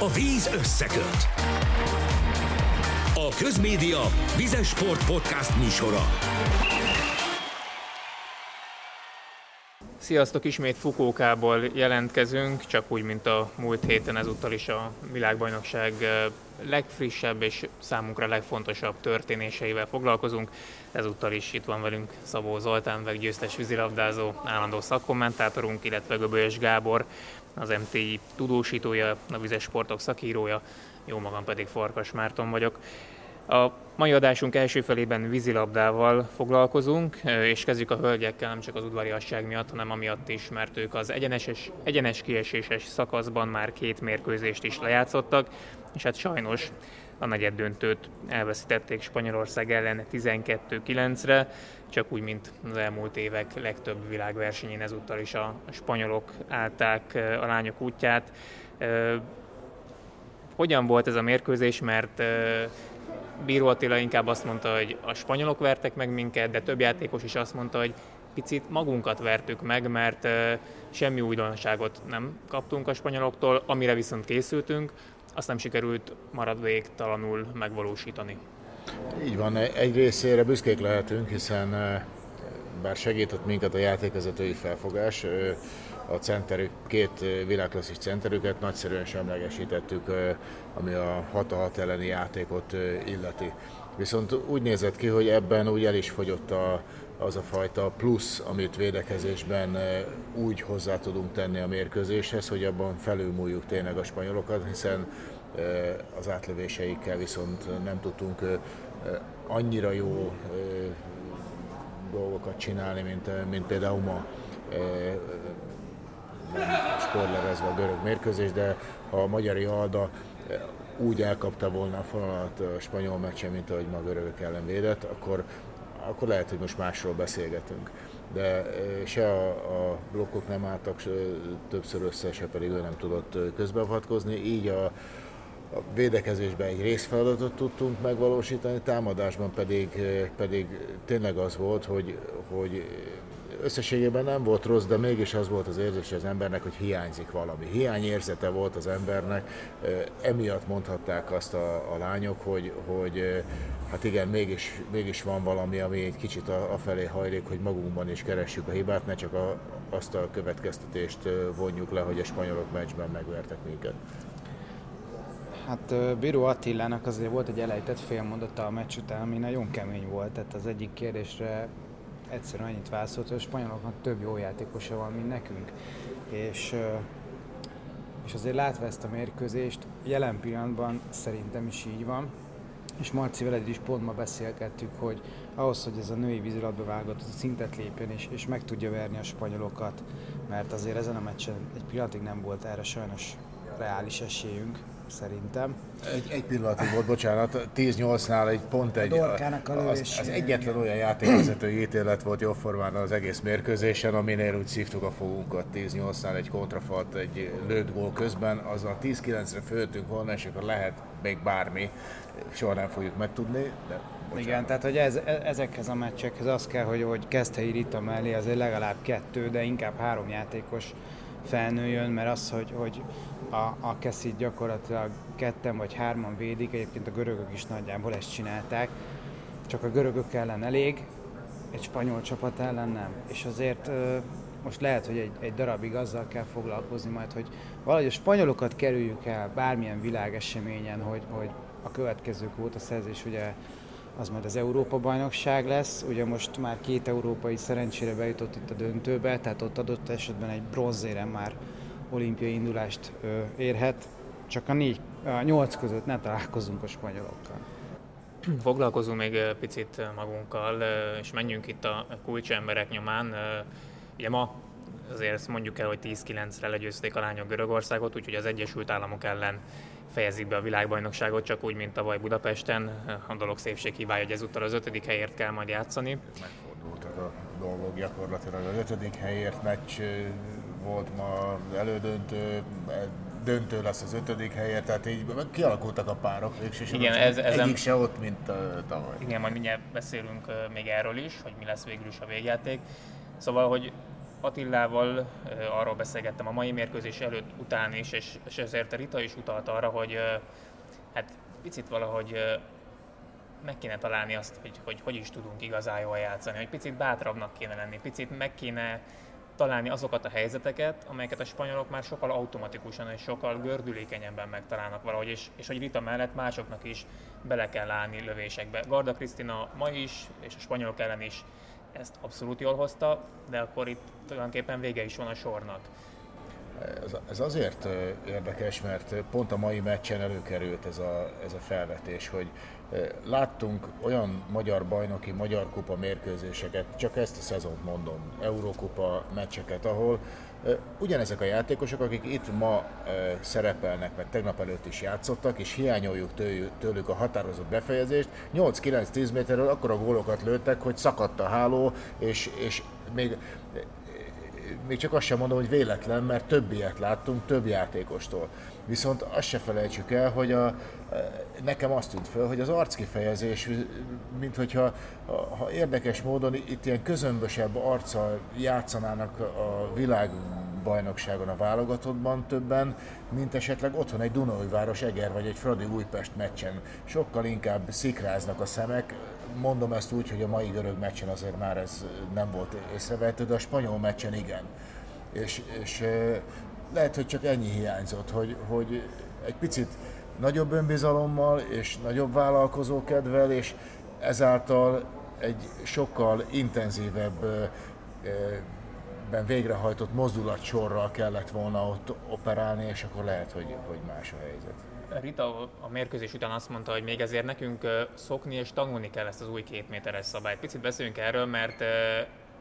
A víz összeköt. A Közmédia Vizes Sport Podcast műsora. Sziasztok, ismét Fukókából jelentkezünk, csak úgy, mint a múlt héten ezúttal is a világbajnokság legfrissebb és számunkra legfontosabb történéseivel foglalkozunk. Ezúttal is itt van velünk Szabó Zoltán, meg győztes vízilabdázó, állandó szakkommentátorunk, illetve Göbölyös Gábor, az MTI tudósítója, a vizes sportok szakírója, jó magam pedig Farkas Márton vagyok. A mai adásunk első felében vízilabdával foglalkozunk, és kezdjük a hölgyekkel nem csak az udvariasság miatt, hanem amiatt is, mert ők az egyenes, egyenes kieséses szakaszban már két mérkőzést is lejátszottak, és hát sajnos a negyed döntőt elveszítették Spanyolország ellen 12-9-re, csak úgy, mint az elmúlt évek legtöbb világversenyén ezúttal is a spanyolok állták a lányok útját. Hogyan volt ez a mérkőzés, mert Bíró Attila inkább azt mondta, hogy a spanyolok vertek meg minket, de több játékos is azt mondta, hogy picit magunkat vertük meg, mert semmi újdonságot nem kaptunk a spanyoloktól, amire viszont készültünk, azt nem sikerült maradvéktalanul megvalósítani. Így van, egy részére büszkék lehetünk, hiszen bár segített minket a játékvezetői felfogás, a centerük, két világklasszis centerüket nagyszerűen semlegesítettük, ami a 6-6 elleni játékot illeti. Viszont úgy nézett ki, hogy ebben úgy el is fogyott a, az a fajta plusz, amit védekezésben úgy hozzá tudunk tenni a mérkőzéshez, hogy abban felülmúljuk tényleg a spanyolokat, hiszen az átlövéseikkel viszont nem tudtunk annyira jó dolgokat csinálni, mint, mint például ma. Sportlerezve a görög mérkőzés, de ha a magyari Alda úgy elkapta volna a fonalat a spanyol meccsen, mint ahogy ma görögök ellen védett, akkor, akkor lehet, hogy most másról beszélgetünk. De se a, a blokkok nem álltak többször össze, se pedig ő nem tudott közbeavatkozni, így a, a védekezésben egy részfeladatot tudtunk megvalósítani, támadásban pedig, pedig tényleg az volt, hogy, hogy összességében nem volt rossz, de mégis az volt az érzés az embernek, hogy hiányzik valami. Hiányérzete volt az embernek, emiatt mondhatták azt a, a lányok, hogy, hogy hát igen, mégis, mégis van valami, ami egy kicsit afelé hajlik, hogy magunkban is keressük a hibát, ne csak a, azt a következtetést vonjuk le, hogy a spanyolok meccsben megvertek minket. Hát Bíró Attilának azért volt egy elejtett félmondata a meccs után, ami nagyon kemény volt. Tehát az egyik kérdésre egyszerűen annyit válaszolt, hogy a spanyoloknak több jó játékosa van, mint nekünk. És, és azért látva ezt a mérkőzést, jelen pillanatban szerintem is így van, és Marci veled is pont ma beszélgettük, hogy ahhoz, hogy ez a női vízilabda válogatott szintet lépjen és, és meg tudja verni a spanyolokat, mert azért ezen a meccsen egy pillanatig nem volt erre sajnos reális esélyünk, szerintem. Egy, egy pillanatig volt, bocsánat, 10-8-nál egy pont egy, a az, az, egyetlen olyan játékvezetői ítélet volt jóformán az egész mérkőzésen, aminél úgy szívtuk a fogunkat 10-8-nál egy kontrafalt, egy lőtt gól közben, az a 10-9-re föltünk volna, és akkor lehet még bármi, soha nem fogjuk megtudni, de Bocsánat. Igen, tehát hogy ez, e, ezekhez a meccsekhez az kell, hogy, hogy Keszthelyi Rita mellé azért legalább kettő, de inkább három játékos felnőjön, mert az, hogy, hogy a, a Keszit gyakorlatilag ketten vagy hárman védik, egyébként a görögök is nagyjából ezt csinálták, csak a görögök ellen elég, egy spanyol csapat ellen nem. És azért most lehet, hogy egy, egy darabig azzal kell foglalkozni majd, hogy valahogy a spanyolokat kerüljük el bármilyen világeseményen, hogy, hogy a következő a szerzés ugye az majd az Európa-bajnokság lesz. Ugye most már két európai szerencsére bejutott itt a döntőbe, tehát ott adott esetben egy bronzéren már olimpiai indulást érhet. Csak a négy, a nyolc között ne találkozunk a spanyolokkal. Foglalkozunk még picit magunkkal, és menjünk itt a kulcsemberek nyomán. Ugye ma azért ezt mondjuk el, hogy 10-9-re legyőzték a lányok Görögországot, úgyhogy az Egyesült Államok ellen fejezik be a világbajnokságot, csak úgy, mint tavaly Budapesten. A dolog szépség hibája, hogy ezúttal az ötödik helyért kell majd játszani. Megfordultak a dolgok gyakorlatilag. Az ötödik helyért meccs volt ma elődöntő, döntő lesz az ötödik helyért, tehát így kialakultak a párok végsősorban. Igen, ez, ez egyik se ott, mint tavaly. Igen, majd mindjárt beszélünk még erről is, hogy mi lesz végül is a végjáték. Szóval, hogy Attillával arról beszélgettem a mai mérkőzés előtt, után is, és, és ezért Rita is utalt arra, hogy hát picit valahogy meg kéne találni azt, hogy, hogy hogy is tudunk igazán jól játszani, hogy picit bátrabbnak kéne lenni, picit meg kéne találni azokat a helyzeteket, amelyeket a spanyolok már sokkal automatikusan és sokkal gördülékenyebben megtalálnak valahogy, és, és hogy Rita mellett másoknak is bele kell állni lövésekbe. Garda Krisztina ma is, és a spanyolok ellen is ezt abszolút jól hozta, de akkor itt tulajdonképpen vége is van a sornak. Ez, azért érdekes, mert pont a mai meccsen előkerült ez a, ez a felvetés, hogy láttunk olyan magyar bajnoki, magyar kupa mérkőzéseket, csak ezt a szezont mondom, Eurókupa meccseket, ahol ugyanezek a játékosok, akik itt ma szerepelnek, mert tegnap előtt is játszottak, és hiányoljuk tőlük a határozott befejezést, 8-9-10 méterről akkora gólokat lőttek, hogy szakadt a háló, és, és még még csak azt sem mondom, hogy véletlen, mert több ilyet láttunk, több játékostól. Viszont azt se felejtsük el, hogy a, nekem azt tűnt föl, hogy az arckifejezés, mint hogyha ha érdekes módon itt ilyen közömbösebb arccal játszanának a világbajnokságon a válogatottban többen, mint esetleg otthon egy Dunaújváros Eger vagy egy Fradi Újpest meccsen. Sokkal inkább szikráznak a szemek, mondom ezt úgy, hogy a mai görög meccsen azért már ez nem volt észrevehető, de a spanyol meccsen igen. És, és lehet, hogy csak ennyi hiányzott, hogy, hogy egy picit nagyobb önbizalommal és nagyobb vállalkozókedvel, és ezáltal egy sokkal intenzívebb ben végrehajtott mozdulatsorral kellett volna ott operálni, és akkor lehet, hogy, hogy más a helyzet. Rita a mérkőzés után azt mondta, hogy még ezért nekünk szokni és tanulni kell ezt az új két méteres szabályt. Picit beszéljünk erről, mert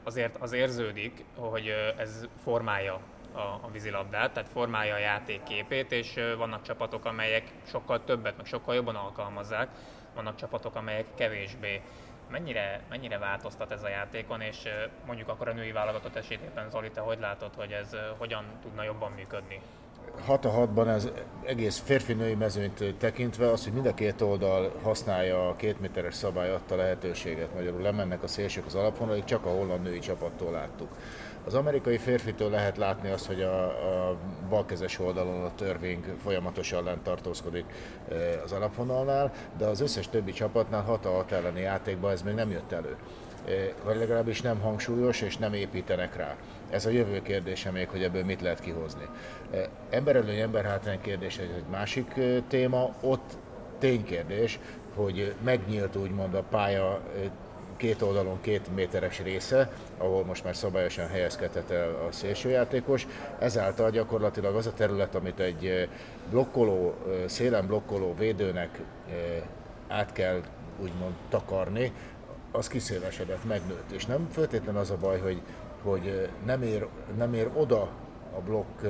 azért az érződik, hogy ez formálja a, vízilabdát, tehát formálja a játék képét, és vannak csapatok, amelyek sokkal többet, meg sokkal jobban alkalmazzák, vannak csapatok, amelyek kevésbé. Mennyire, mennyire változtat ez a játékon, és mondjuk akkor a női válogatott esetében, Zoli, te hogy látod, hogy ez hogyan tudna jobban működni? 6 a 6-ban ez egész férfi-női mezőnyt tekintve az, hogy mind a két oldal használja a két méteres szabály adta lehetőséget, magyarul lemennek a szélsők az alapvonalig, csak a holland női csapattól láttuk. Az amerikai férfitől lehet látni azt, hogy a, a balkezes oldalon a törvény folyamatosan lent tartózkodik az alapvonalnál, de az összes többi csapatnál 6 a 6 elleni játékban ez még nem jött elő vagy legalábbis nem hangsúlyos, és nem építenek rá. Ez a jövő kérdése még, hogy ebből mit lehet kihozni. Emberelőny, emberhátrány kérdése egy másik téma, ott ténykérdés, hogy megnyílt úgymond a pálya két oldalon két méteres része, ahol most már szabályosan helyezkedhet el a szélsőjátékos. Ezáltal gyakorlatilag az a terület, amit egy blokkoló, szélen blokkoló védőnek át kell úgymond takarni, az kiszélesedett, megnőtt. És nem feltétlenül az a baj, hogy, hogy nem, ér, nem ér oda a blokk,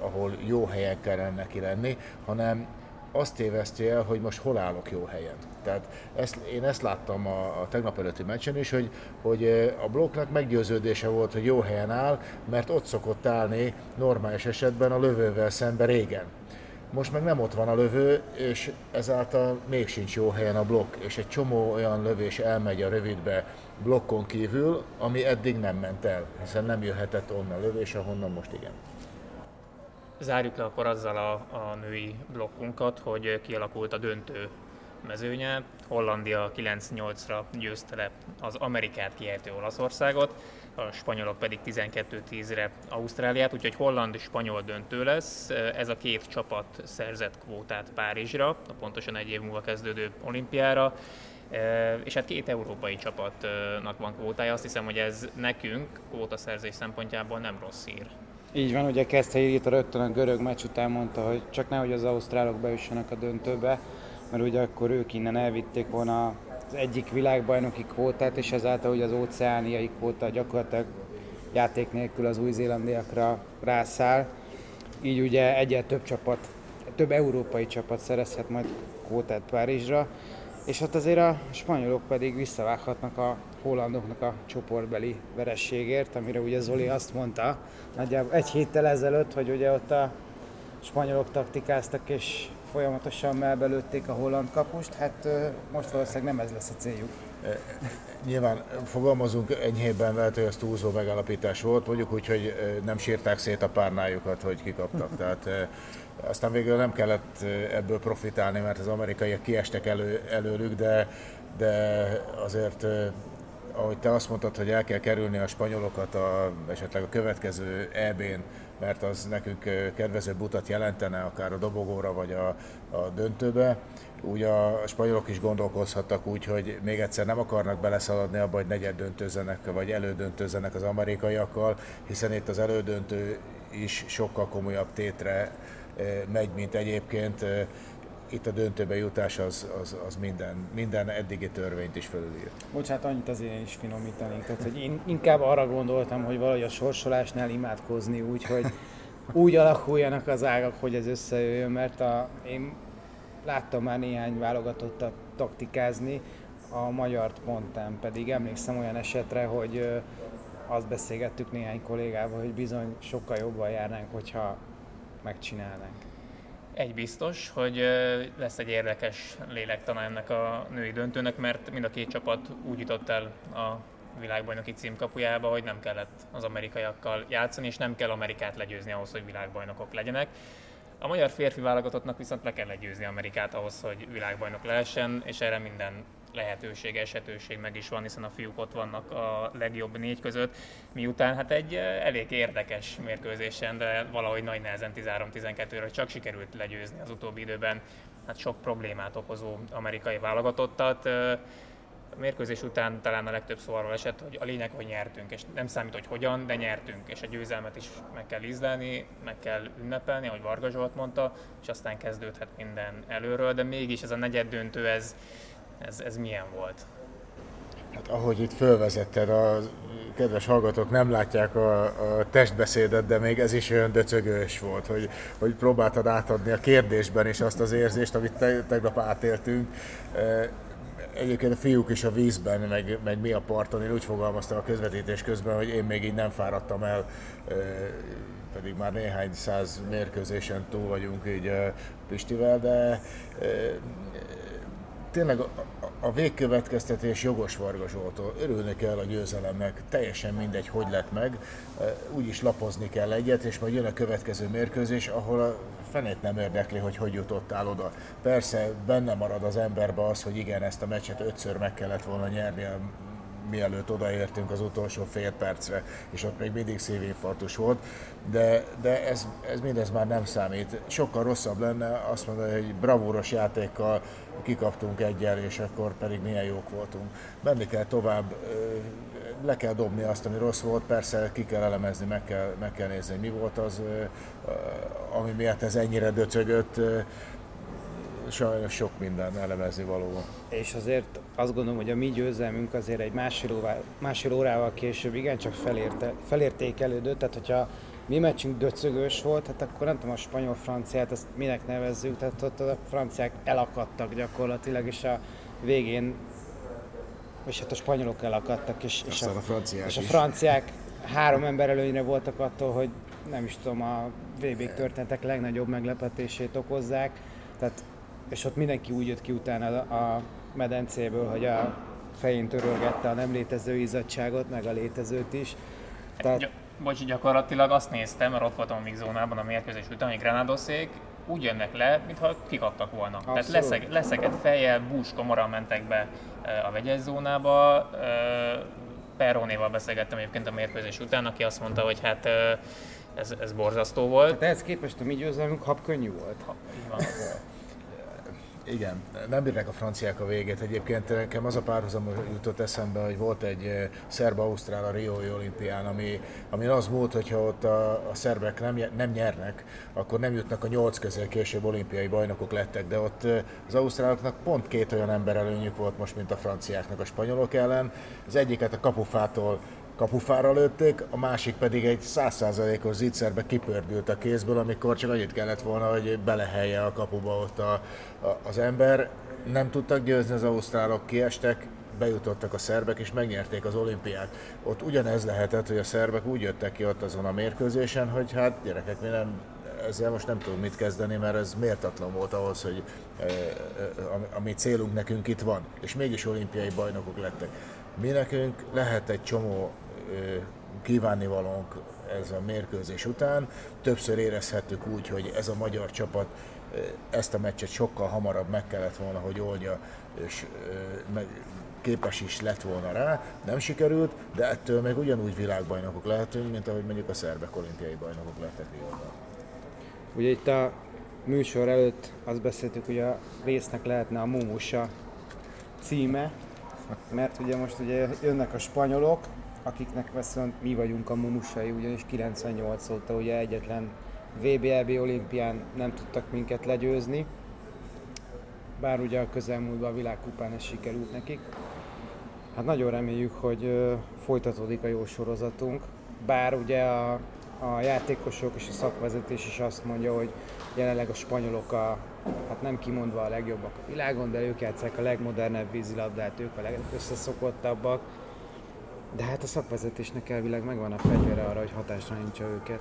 ahol jó helyen kellene neki lenni, hanem azt téveszti el, hogy most hol állok jó helyen. Tehát ezt, én ezt láttam a, a tegnap előtti meccsen is, hogy, hogy a blokknak meggyőződése volt, hogy jó helyen áll, mert ott szokott állni normális esetben a lövővel szembe régen. Most meg nem ott van a lövő, és ezáltal még sincs jó helyen a blokk, és egy csomó olyan lövés elmegy a rövidbe blokkon kívül, ami eddig nem ment el, hiszen nem jöhetett onnan lövés, ahonnan most igen. Zárjuk le akkor azzal a, a női blokkunkat, hogy kialakult a döntő mezőnye. Hollandia 9-8-ra győzte le az Amerikát kiejtő Olaszországot, a spanyolok pedig 12-10-re Ausztráliát, úgyhogy holland-spanyol döntő lesz. Ez a két csapat szerzett kvótát Párizsra, a pontosan egy év múlva kezdődő olimpiára. És hát két európai csapatnak van kvótája, azt hiszem, hogy ez nekünk kvótaszerzés szempontjából nem rossz hír. Így van, ugye kezdte a rögtön a görög meccs után mondta, hogy csak nehogy az ausztrálok bejussanak a döntőbe, mert ugye akkor ők innen elvitték volna az egyik világbajnoki kvótát, és ezáltal ugye az óceániai kvóta gyakorlatilag játék nélkül az új-zélandiakra rászáll. Így ugye egyre több csapat, több európai csapat szerezhet majd kvótát Párizsra, és hát azért a spanyolok pedig visszavághatnak a hollandoknak a csoportbeli verességért, amire ugye Zoli azt mondta nagyjából egy héttel ezelőtt, hogy ugye ott a spanyolok taktikáztak és folyamatosan melbelőtték a holland kapust, hát most valószínűleg nem ez lesz a céljuk. Nyilván fogalmazunk enyhében, lehet, hogy ez túlzó megállapítás volt, mondjuk úgy, hogy nem sírták szét a párnájukat, hogy kikaptak. Tehát aztán végül nem kellett ebből profitálni, mert az amerikaiak kiestek elő, előlük, de, de azért ahogy te azt mondtad, hogy el kell kerülni a spanyolokat a, esetleg a következő EB-n, mert az nekünk kedvezőbb utat jelentene, akár a dobogóra vagy a, a döntőbe. Úgy a spanyolok is gondolkozhattak úgy, hogy még egyszer nem akarnak beleszaladni abba, hogy negyed döntőzenek, vagy elődöntőzenek az amerikaiakkal, hiszen itt az elődöntő is sokkal komolyabb tétre megy, mint egyébként itt a döntőbe jutás az, az, az minden, minden eddigi törvényt is fölülír. Bocsánat, annyit azért én is finomítanék. Tehát, hogy én inkább arra gondoltam, hogy valahogy a sorsolásnál imádkozni úgy, hogy úgy alakuljanak az ágak, hogy ez összejöjjön, mert a, én láttam már néhány válogatottat taktikázni, a magyart pont nem, pedig emlékszem olyan esetre, hogy azt beszélgettük néhány kollégával, hogy bizony sokkal jobban járnánk, hogyha megcsinálnánk. Egy biztos, hogy lesz egy érdekes lélektana ennek a női döntőnek, mert mind a két csapat úgy jutott el a világbajnoki címkapujába, hogy nem kellett az amerikaiakkal játszani, és nem kell Amerikát legyőzni ahhoz, hogy világbajnokok legyenek. A magyar férfi válogatottnak viszont le kell legyőzni Amerikát ahhoz, hogy világbajnok lehessen, és erre minden lehetőség, esetőség meg is van, hiszen a fiúk ott vannak a legjobb négy között, miután hát egy elég érdekes mérkőzésen, de valahogy nagy nehezen 13-12-re csak sikerült legyőzni az utóbbi időben hát sok problémát okozó amerikai válogatottat. A mérkőzés után talán a legtöbb szó arról esett, hogy a lényeg, hogy nyertünk, és nem számít, hogy hogyan, de nyertünk, és a győzelmet is meg kell ízlelni, meg kell ünnepelni, ahogy Varga Zsolt mondta, és aztán kezdődhet minden előről, de mégis ez a negyed döntő, ez, ez, ez milyen volt? Hát ahogy itt fölvezetted, a kedves hallgatók nem látják a, a testbeszédet, de még ez is olyan döcögős volt, hogy, hogy próbáltad átadni a kérdésben is azt az érzést, amit te, tegnap átéltünk. E, egyébként a fiúk is a vízben, meg, meg mi a parton, én úgy fogalmaztam a közvetítés közben, hogy én még így nem fáradtam el, e, pedig már néhány száz mérkőzésen túl vagyunk így e, Pistivel, de tényleg a végkövetkeztetés jogos Varga Zsoltól. Örülni kell a győzelemnek, teljesen mindegy, hogy lett meg. Úgyis lapozni kell egyet, és majd jön a következő mérkőzés, ahol a fenét nem érdekli, hogy hogy jutottál oda. Persze benne marad az emberbe az, hogy igen, ezt a meccset ötször meg kellett volna nyerni, mielőtt odaértünk az utolsó fél percre, és ott még mindig szívinfarktus volt, de, de ez, ez mindez már nem számít. Sokkal rosszabb lenne azt mondani, hogy bravúros játékkal kikaptunk egyel, és akkor pedig milyen jók voltunk. Menni kell tovább, le kell dobni azt, ami rossz volt, persze ki kell elemezni, meg kell, meg kell nézni, mi volt az, ami miatt ez ennyire döcögött, sajnos sok minden elemezni való. És azért azt gondolom, hogy a mi győzelmünk azért egy másfél, órával, másfél órával később igencsak felérte, felértékelődött, tehát hogyha mi meccsünk döcögős volt, hát akkor nem tudom, a spanyol-franciát, ezt minek nevezzük, tehát ott a franciák elakadtak gyakorlatilag, és a végén, és hát a spanyolok elakadtak, és, és, a, a, franciák és a franciák három ember előnyre voltak attól, hogy nem is tudom, a VB történetek legnagyobb meglepetését okozzák, tehát, és ott mindenki úgy jött ki utána a medencéből, hogy a fején törölgette a nem létező izzadságot, meg a létezőt is. Tehát, bocs, gyakorlatilag azt néztem, mert ott voltam a zónában a mérkőzés után, hogy Granadoszék úgy jönnek le, mintha kikaptak volna. Abszolút. Tehát leszeg, leszegett fejjel, búskomoran mentek be a vegyes zónába. Perronéval beszélgettem egyébként a mérkőzés után, aki azt mondta, hogy hát ez, ez borzasztó volt. Tehát ehhez képest a mi győzelmünk hab könnyű volt. Ha, így van. Igen, nem bírják a franciák a végét. Egyébként nekem az a párhuzam jutott eszembe, hogy volt egy eh, szerb-ausztrál a Riói olimpián, ami, ami az múlt, hogyha ott a, a szerbek nem, nem nyernek, akkor nem jutnak a nyolc közé, később olimpiai bajnokok lettek, de ott eh, az ausztráloknak pont két olyan ember előnyük volt most, mint a franciáknak a spanyolok ellen. Az egyiket a kapufától kapufára lőtték, a másik pedig egy százszázalékos zicserbe kipördült a kézből, amikor csak annyit kellett volna, hogy belehelje a kapuba ott a, a, az ember. Nem tudtak győzni az ausztrálok, kiestek, bejutottak a szerbek és megnyerték az olimpiát. Ott ugyanez lehetett, hogy a szerbek úgy jöttek ki ott azon a mérkőzésen, hogy hát gyerekek, mi nem ezzel most nem tudom mit kezdeni, mert ez méltatlan volt ahhoz, hogy ami célunk nekünk itt van, és mégis olimpiai bajnokok lettek. Mi nekünk lehet egy csomó kívánnivalónk ez a mérkőzés után. Többször érezhettük úgy, hogy ez a magyar csapat ezt a meccset sokkal hamarabb meg kellett volna, hogy oldja, és képes is lett volna rá, nem sikerült, de ettől még ugyanúgy világbajnokok lehetünk, mint ahogy mondjuk a szerbek olimpiai bajnokok lettek Rióban. Ugye itt a műsor előtt azt beszéltük, hogy a résznek lehetne a Mumusa címe, mert ugye most ugye jönnek a spanyolok, akiknek viszont mi vagyunk a mumusai, ugyanis 98 óta ugye egyetlen VBLB olimpián nem tudtak minket legyőzni, bár ugye a közelmúltban a világkupán ez sikerült nekik. Hát nagyon reméljük, hogy folytatódik a jó sorozatunk, bár ugye a, a játékosok és a szakvezetés is azt mondja, hogy jelenleg a spanyolok a, hát nem kimondva a legjobbak a világon, de ők játszák a legmodernebb vízilabdát, ők a legösszeszokottabbak, de hát a szakvezetésnek elvileg megvan a fegyvere arra, hogy hatásra őket.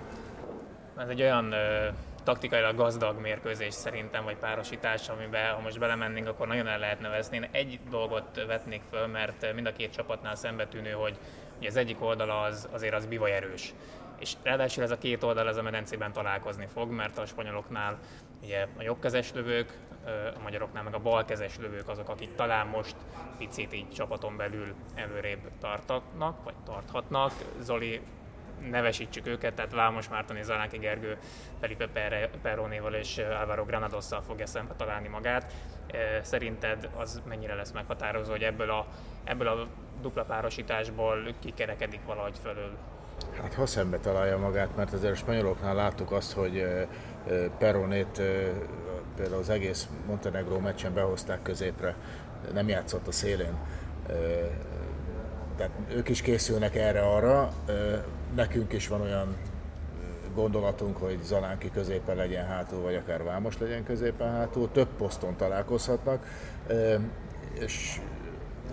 Ez egy olyan ö, taktikailag gazdag mérkőzés szerintem, vagy párosítás, amiben ha most belemennénk, akkor nagyon el lehet nevezni. Én egy dolgot vetnék föl, mert mind a két csapatnál szembetűnő, hogy ugye az egyik oldala az, azért az bivaj erős. És ráadásul ez a két oldal ez a medencében találkozni fog, mert a spanyoloknál ugye a jobbkezes lövők, a magyaroknál meg a balkezes lövők azok, akik talán most picit így csapaton belül előrébb tartatnak, vagy tarthatnak. Zoli nevesítsük őket, tehát Vámos Mártoni, Zalánki Gergő, Felipe Perronéval és Álvaro Granadosszal fogja szembe találni magát. Szerinted az mennyire lesz meghatározó, hogy ebből a, ebből a dupla párosításból kikerekedik valahogy fölül? Hát ha szembe találja magát, mert azért a spanyoloknál láttuk azt, hogy Peronét például az egész Montenegro meccsen behozták középre, nem játszott a szélén. Tehát ők is készülnek erre-arra, nekünk is van olyan gondolatunk, hogy Zalánki középen legyen hátul, vagy akár Vámos legyen középen hátul, több poszton találkozhatnak, és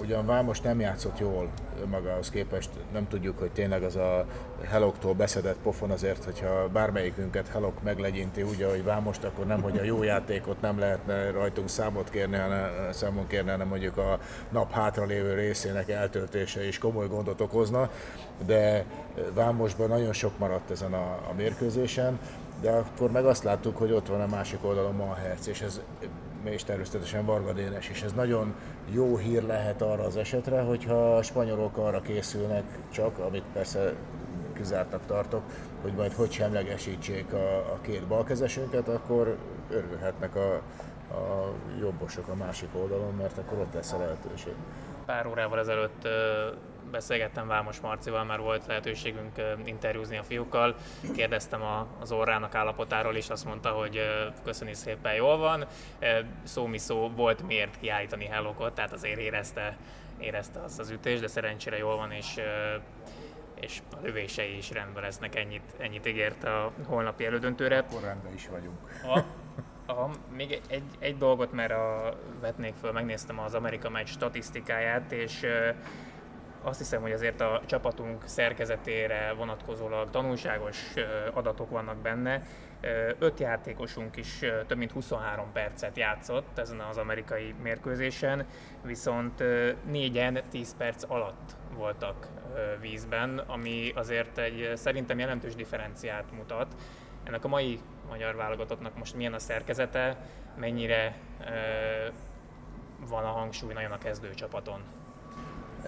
ugyan Vámos nem játszott jól magához képest, nem tudjuk, hogy tényleg az a Heloktól beszedett pofon azért, hogyha bármelyikünket Helok meglegyinti úgy, ahogy Vámost, akkor nem, hogy a jó játékot nem lehetne rajtunk számot kérni, hanem, számon kérni, hanem mondjuk a nap hátralévő részének eltöltése is komoly gondot okozna, de Vámosban nagyon sok maradt ezen a, a mérkőzésen, de akkor meg azt láttuk, hogy ott van a másik oldalon a Herc, és ez és természetesen Varga Dénes is. Ez nagyon jó hír lehet arra az esetre, hogyha a spanyolok arra készülnek csak, amit persze kizártak tartok, hogy majd hogy semlegesítsék a, a két balkezesünket, akkor örülhetnek a, a jobbosok a másik oldalon, mert akkor ott lesz a lehetőség. Pár órával ezelőtt beszélgettem Vámos Marcival, már volt lehetőségünk interjúzni a fiúkkal. Kérdeztem az orrának állapotáról, és azt mondta, hogy köszöni szépen, jól van. Szó mi szó, volt miért kiállítani hellokot, tehát azért érezte, érezte azt az ütést, de szerencsére jól van, és és a lövései is rendben lesznek, ennyit, ennyit ígért a holnapi elődöntőre. Akkor rendben is vagyunk. A, a, még egy, egy dolgot, mert a, vetnék föl, megnéztem az Amerika meccs statisztikáját, és azt hiszem, hogy azért a csapatunk szerkezetére vonatkozólag tanulságos adatok vannak benne. Öt játékosunk is több mint 23 percet játszott ezen az amerikai mérkőzésen, viszont négyen 10 perc alatt voltak vízben, ami azért egy szerintem jelentős differenciát mutat. Ennek a mai magyar válogatottnak most milyen a szerkezete, mennyire van a hangsúly nagyon a kezdőcsapaton?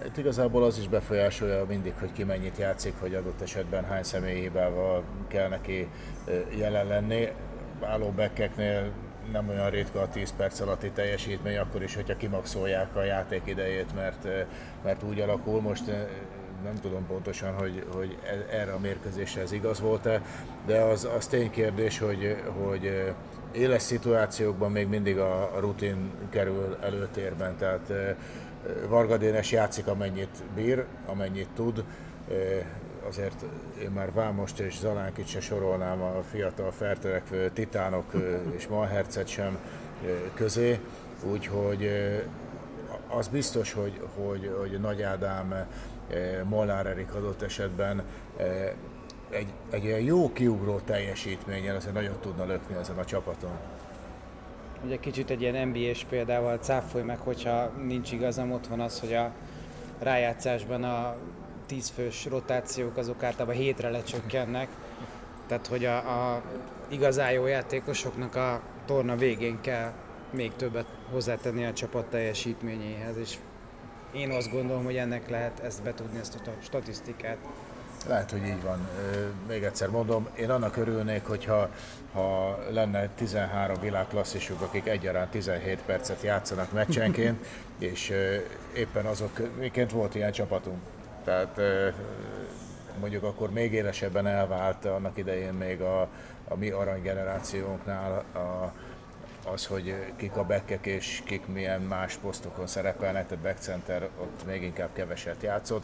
Itt igazából az is befolyásolja mindig, hogy ki mennyit játszik, hogy adott esetben hány személyi hibával kell neki jelen lenni. Álló bekkeknél nem olyan ritka a 10 perc alatti teljesítmény, akkor is, hogyha kimaxolják a játék idejét, mert, mert úgy alakul. Most nem tudom pontosan, hogy, hogy e, erre a mérkőzésre ez igaz volt-e, de az, az ténykérdés, hogy, hogy éles szituációkban még mindig a rutin kerül előtérben, tehát Varga Dénes játszik amennyit bír, amennyit tud, azért én már Vámost és Zalánkit se sorolnám a fiatal feltörekvő titánok és Malhercet sem közé, úgyhogy az biztos, hogy, hogy, hogy Nagy Ádám, Molnár Erik adott esetben egy, egy olyan jó kiugró teljesítménnyel azért nagyon tudna lökni ezen a csapaton. Ugye kicsit egy ilyen NBA-s példával cáfolj meg, hogyha nincs igazam, ott van az, hogy a rájátszásban a tízfős rotációk azok általában hétre lecsökkennek, tehát hogy a, a igazán jó játékosoknak a torna végén kell még többet hozzátenni a csapat teljesítményéhez, és én azt gondolom, hogy ennek lehet ezt betudni, ezt a statisztikát. Lehet, hogy így van. Még egyszer mondom, én annak örülnék, hogyha ha lenne 13 világklasszisuk, akik egyaránt 17 percet játszanak meccsenként, és éppen azok, miként volt ilyen csapatunk. Tehát mondjuk akkor még élesebben elvált annak idején még a, a mi aranygenerációnknál a, az, hogy kik a bekkek és kik milyen más posztokon szerepelnek, tehát backcenter ott még inkább keveset játszott,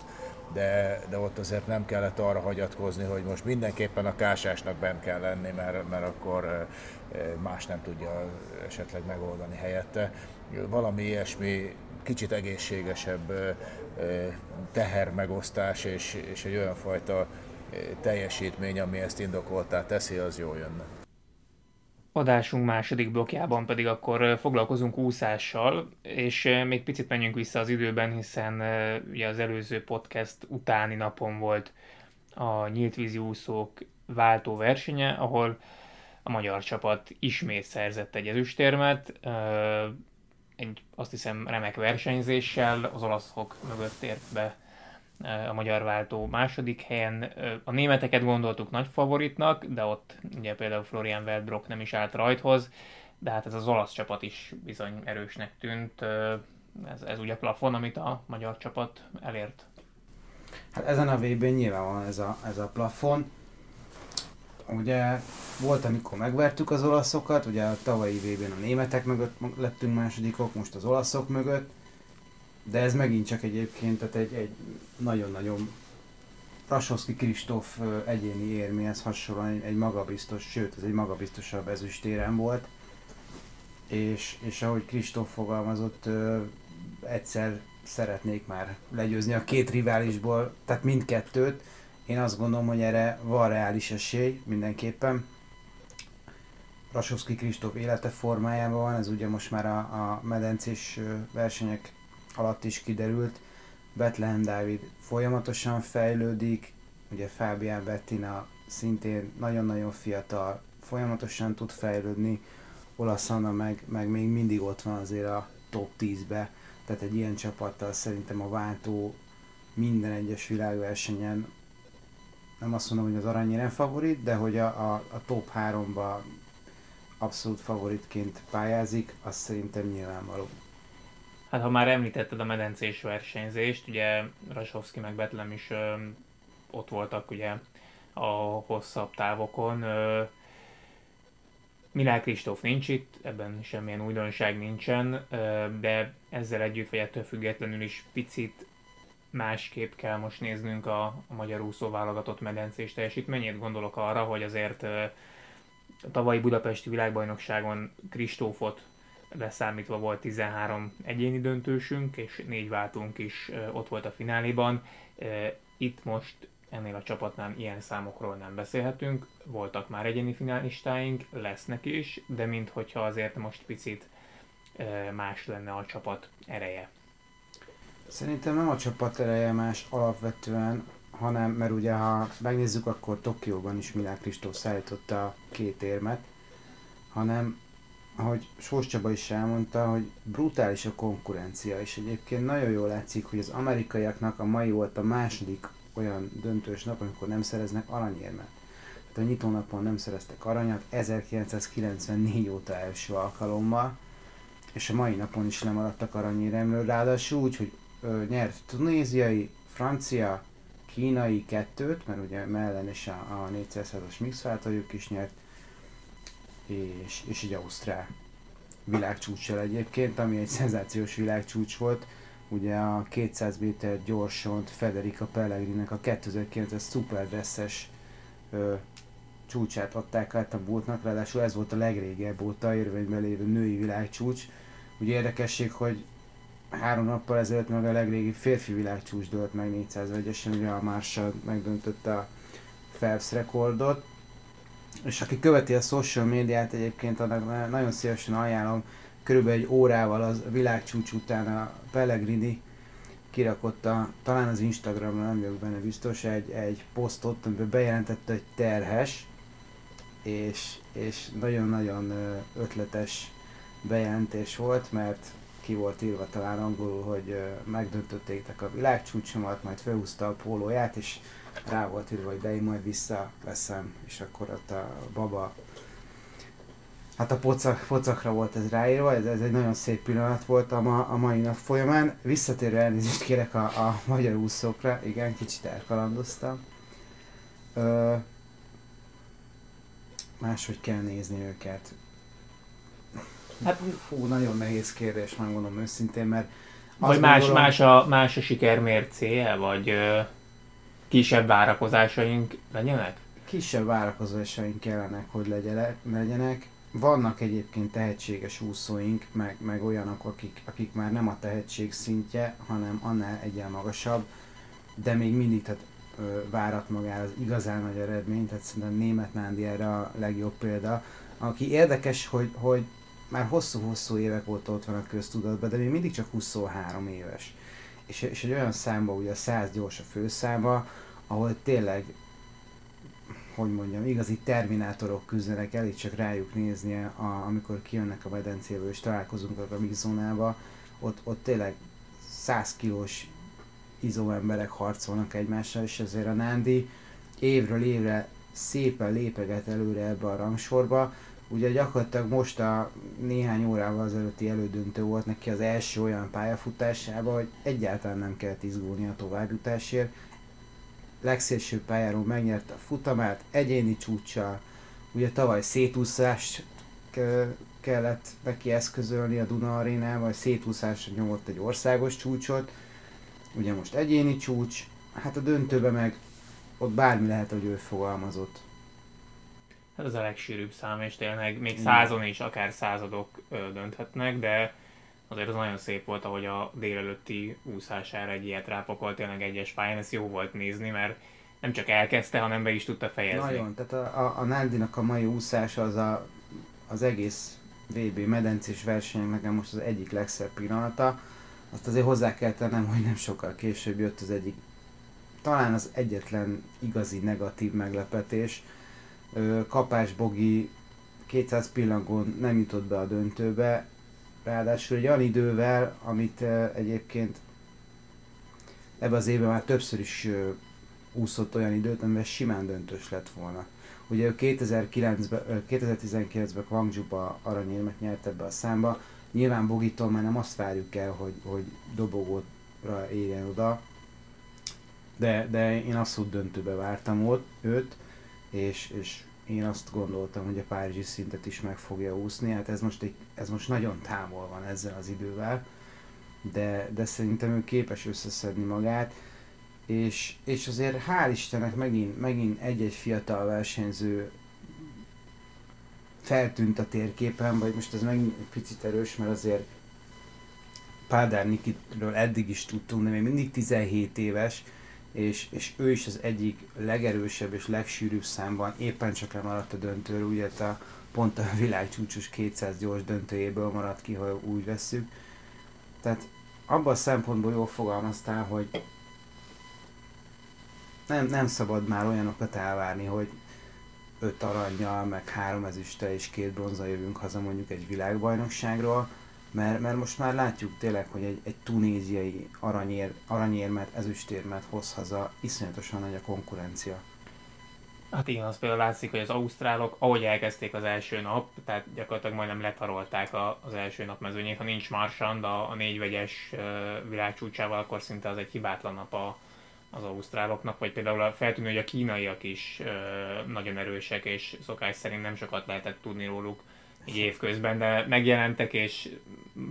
de, de ott azért nem kellett arra hagyatkozni, hogy most mindenképpen a kásásnak bent kell lenni, mert, mert akkor más nem tudja esetleg megoldani helyette. Valami ilyesmi kicsit egészségesebb tehermegosztás és, és egy olyan fajta teljesítmény, ami ezt indokoltá teszi, az jó jönne. Adásunk második blokkjában pedig akkor foglalkozunk úszással, és még picit menjünk vissza az időben, hiszen ugye az előző podcast utáni napon volt a nyílt vízi úszók váltó versenye, ahol a magyar csapat ismét szerzett egy ezüstérmet, egy azt hiszem remek versenyzéssel, az olaszok mögött ért be a magyar váltó második helyen. A németeket gondoltuk nagy favoritnak, de ott ugye például Florian Weldbrock nem is állt rajthoz, de hát ez az olasz csapat is bizony erősnek tűnt. Ez, ez ugye plafon, amit a magyar csapat elért. Hát ezen a vb nyilván van ez a, ez a plafon. Ugye volt, amikor megvertük az olaszokat, ugye a tavalyi vb a németek mögött lettünk másodikok, most az olaszok mögött de ez megint csak egyébként tehát egy, egy nagyon-nagyon Rasowski Kristóf egyéni érméhez hasonlóan egy, egy magabiztos, sőt ez egy magabiztosabb ezüstérem volt. És, és ahogy Kristóf fogalmazott, egyszer szeretnék már legyőzni a két riválisból, tehát mindkettőt. Én azt gondolom, hogy erre van reális esély mindenképpen. Rasowski Kristóf élete formájában van, ez ugye most már a, a medencés versenyek alatt is kiderült, Bethlehem Dávid folyamatosan fejlődik, ugye Fábián Bettina szintén nagyon-nagyon fiatal, folyamatosan tud fejlődni, Olasz Anna meg, meg még mindig ott van azért a top 10-be, tehát egy ilyen csapattal szerintem a váltó minden egyes világversenyen nem azt mondom, hogy az aranyérem favorit, de hogy a, a, a top 3-ba abszolút favoritként pályázik, az szerintem nyilvánvaló. Hát ha már említetted a medencés versenyzést, ugye Rasowski meg Betlem is ö, ott voltak ugye a hosszabb távokon. Ö, Milán Kristóf nincs itt, ebben semmilyen újdonság nincsen, ö, de ezzel együtt, vagy ettől függetlenül is picit másképp kell most néznünk a, a magyar úszó válogatott medencés teljesítményét. Gondolok arra, hogy azért a tavalyi budapesti világbajnokságon Kristófot leszámítva volt 13 egyéni döntősünk, és négy váltónk is ott volt a fináléban. Itt most ennél a csapatnál ilyen számokról nem beszélhetünk, voltak már egyéni finálistáink, lesznek is, de minthogyha azért most picit más lenne a csapat ereje. Szerintem nem a csapat ereje más alapvetően, hanem, mert ugye ha megnézzük, akkor Tokióban is Milán Kristóf szállította a két érmet, hanem ahogy Sós Csaba is elmondta, hogy brutális a konkurencia, és egyébként nagyon jól látszik, hogy az amerikaiaknak a mai volt a második olyan döntős nap, amikor nem szereznek aranyérmet. Tehát a nyitónapon nem szereztek aranyat, 1994 óta első alkalommal, és a mai napon is lemaradtak aranyéremről, ráadásul úgy, hogy ö, nyert tunéziai, francia, kínai kettőt, mert ugye mellen is a, a 400-as mixváltójuk is nyert, és, és egy ausztrál világcsúcsal egyébként, ami egy szenzációs világcsúcs volt. Ugye a 200 méter gyorsont Federica Pellegrinek a 2009-es szuperdresszes csúcsát adták át a bútnak, ráadásul ez volt a legrégebb óta érvényben lévő női világcsúcs. Ugye érdekesség, hogy három nappal ezelőtt meg a legrégi férfi világcsúcs dölt meg 400 vegyesen, ugye a Marshall megdöntötte a Phelps rekordot, és aki követi a social médiát egyébként, annak nagyon szívesen ajánlom, körülbelül egy órával az világcsúcs után a Pellegrini kirakott a, talán az Instagramra, nem vagyok benne biztos, egy, egy posztot, amiben bejelentette, hogy terhes, és, és nagyon-nagyon ötletes bejelentés volt, mert ki volt írva talán angolul, hogy megdöntötték a világcsúcsomat, majd felhúzta a pólóját, és rá volt írva, hogy de én majd visszaveszem, és akkor ott a baba Hát a pocak, pocakra volt ez ráírva, ez, ez egy nagyon szép pillanat volt a, ma, a mai nap folyamán. Visszatérő elnézést kérek a, a magyar úszókra, igen, kicsit elkalandoztam. Ö, máshogy kell nézni őket. Hát fú, nagyon nehéz kérdés, megmondom őszintén, mert vagy más, gondolom, más, a, más a siker mércéje, vagy kisebb várakozásaink legyenek? Kisebb várakozásaink kellenek, hogy legyenek. Vannak egyébként tehetséges úszóink, meg, meg olyanok, akik, akik már nem a tehetség szintje, hanem annál egyen magasabb, de még mindig tehát, ö, várat magára az igazán nagy eredmény, tehát szerintem német Nándi erre a legjobb példa, aki érdekes, hogy, hogy már hosszú-hosszú évek óta ott van a köztudatban, de még mindig csak 23 éves. És, és egy olyan számba, ugye a 100 gyors a főszáma, ahol tényleg, hogy mondjam, igazi terminátorok küzdenek, elég csak rájuk nézni, a, amikor kijönnek a medencéből és találkozunk a mixzónába, ott, ott tényleg 100 kilós izó emberek harcolnak egymással, és ezért a Nándi évről évre szépen lépeget előre ebbe a rangsorba, Ugye gyakorlatilag most a néhány órával az előtti elődöntő volt neki az első olyan pályafutásában, hogy egyáltalán nem kellett izgulni a továbbjutásért. Legszélsőbb pályáról megnyerte a futamát, egyéni csúcsa, ugye tavaly szétúszást kellett neki eszközölni a Duna arénával, szétúszásra nyomott egy országos csúcsot, ugye most egyéni csúcs, hát a döntőbe meg ott bármi lehet, hogy ő fogalmazott. Hát ez a legsűrűbb szám, és tényleg még százon is akár századok ö, dönthetnek, de azért az nagyon szép volt, ahogy a délelőtti úszására egy ilyet rápakolt tényleg egyes pályán, ez jó volt nézni, mert nem csak elkezdte, hanem be is tudta fejezni. Nagyon, tehát a, a, a Nándinak a mai úszása az a, az egész VB medencés versenynek nekem most az egyik legszebb pillanata. Azt azért hozzá kell tennem, hogy nem sokkal később jött az egyik, talán az egyetlen igazi negatív meglepetés, Kapás Bogi 200 pillangón nem jutott be a döntőbe, ráadásul egy olyan idővel, amit egyébként ebben az évben már többször is úszott olyan időt, amivel simán döntős lett volna. Ugye ő 2009-ben, 2019-ben Guangzhou-ba aranyérmet nyert ebbe a számba, nyilván Bogitól már nem azt várjuk el, hogy, hogy dobogóra érjen oda, de, de én abszolút döntőbe vártam ott, őt, és, és én azt gondoltam, hogy a párizsi szintet is meg fogja úszni, hát ez most, egy, ez most nagyon távol van ezzel az idővel, de, de szerintem ő képes összeszedni magát, és, és azért hál' Istennek megint, megint egy-egy fiatal versenyző feltűnt a térképen, vagy most ez megint egy picit erős, mert azért Pádár Nikitről eddig is tudtunk, de még mindig 17 éves, és, és ő is az egyik legerősebb és legsűrűbb számban éppen csak lemaradt a döntőről, ugye a pont a világcsúcsos 200 gyors döntőjéből maradt ki, ha úgy vesszük. Tehát abban a szempontból jól fogalmaztál, hogy nem, nem szabad már olyanokat elvárni, hogy öt aranyjal, meg három ezüste és két bronza jövünk haza mondjuk egy világbajnokságról, mert, mert most már látjuk tényleg, hogy egy, egy tunéziai aranyér, aranyérmet, ezüstérmet hoz haza, iszonyatosan nagy a konkurencia. Hát igen, az például látszik, hogy az ausztrálok, ahogy elkezdték az első nap, tehát gyakorlatilag majdnem letarolták a, az első nap mezőnyét. Ha nincs Marsand a, a négyvegyes uh, világcsúcsával, akkor szinte az egy hibátlan nap a, az ausztráloknak, vagy például a feltűnő, hogy a kínaiak is uh, nagyon erősek, és szokás szerint nem sokat lehetett tudni róluk így évközben, de megjelentek, és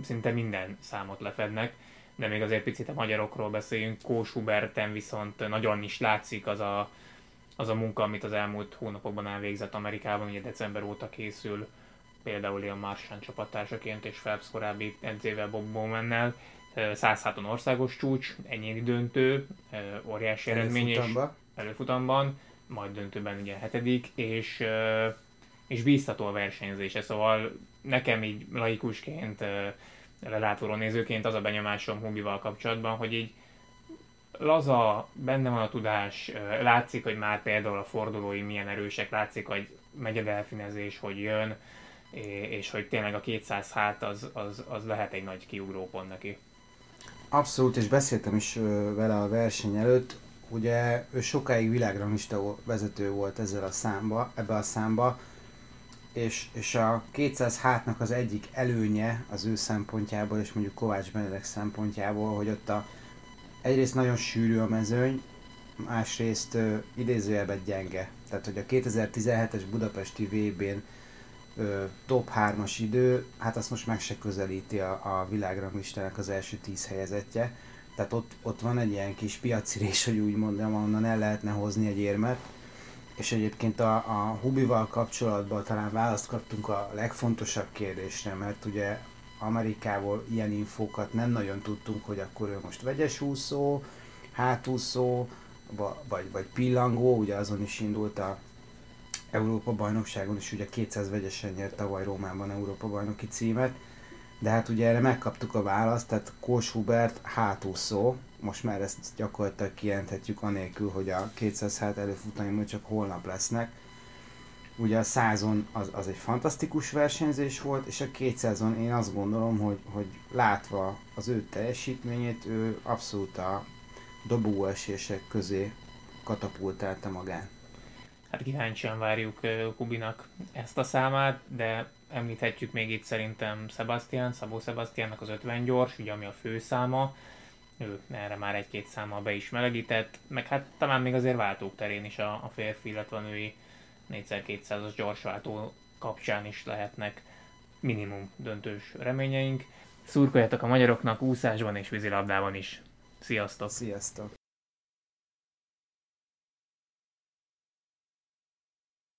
szinte minden számot lefednek, de még azért picit a magyarokról beszéljünk. Kós Huberten viszont nagyon is látszik az a, az a munka, amit az elmúlt hónapokban elvégzett Amerikában, ugye december óta készül, például a Marsan csapattársaként és Phelps korábbi edzével Bob Bowmannel, 106 országos csúcs, ennyi döntő, óriási eredmény és előfutamban, majd döntőben ugye hetedik, és, és bíztató a versenyzése, szóval nekem így laikusként, lelátóról nézőként az a benyomásom Hubival kapcsolatban, hogy így laza, benne van a tudás, látszik, hogy már például a fordulói milyen erősek, látszik, hogy megy a delfinezés, hogy jön, és hogy tényleg a 200 hát az, az, az lehet egy nagy kiugrópont neki. Abszolút, és beszéltem is vele a verseny előtt, ugye ő sokáig világranglista vezető volt ezzel a számba, ebbe a számba, és, és a 200 hátnak az egyik előnye az ő szempontjából, és mondjuk Kovács Benedek szempontjából, hogy ott a, egyrészt nagyon sűrű a mezőny, másrészt uh, idézőjelben gyenge. Tehát, hogy a 2017-es budapesti VB-n uh, top 3-as idő, hát azt most meg se közelíti a, a világranglistának az első 10 helyezettje. Tehát ott, ott van egy ilyen kis piacirés, hogy úgy mondjam, onnan el lehetne hozni egy érmet. És egyébként a, a Hubival kapcsolatban talán választ kaptunk a legfontosabb kérdésre, mert ugye Amerikából ilyen infókat nem nagyon tudtunk, hogy akkor ő most vegyes úszó, hátúszó, vagy, vagy pillangó, ugye azon is indult a Európa bajnokságon, és ugye 200 vegyesen nyert tavaly Rómában Európa bajnoki címet, de hát ugye erre megkaptuk a választ, tehát Kós Hubert hátúszó, most már ezt gyakorlatilag kijelenthetjük anélkül, hogy a 200 hát előfutaimok csak holnap lesznek, Ugye a százon az, az egy fantasztikus versenyzés volt, és a 200-on én azt gondolom, hogy, hogy látva az ő teljesítményét, ő abszolút a dobóesések közé katapultálta magát. Hát kíváncsian várjuk Kubinak ezt a számát, de említhetjük még itt szerintem Sebastian, Szabó Sebastiannak az 50 gyors, ugye ami a fő száma, ő erre már egy-két számmal be is melegített, meg hát talán még azért váltók terén is a, a férfi, illetve a női 4200-as gyorsváltó kapcsán is lehetnek minimum döntős reményeink. Szurkoljatok a magyaroknak úszásban és vízilabdában is. Sziasztok! Sziasztok!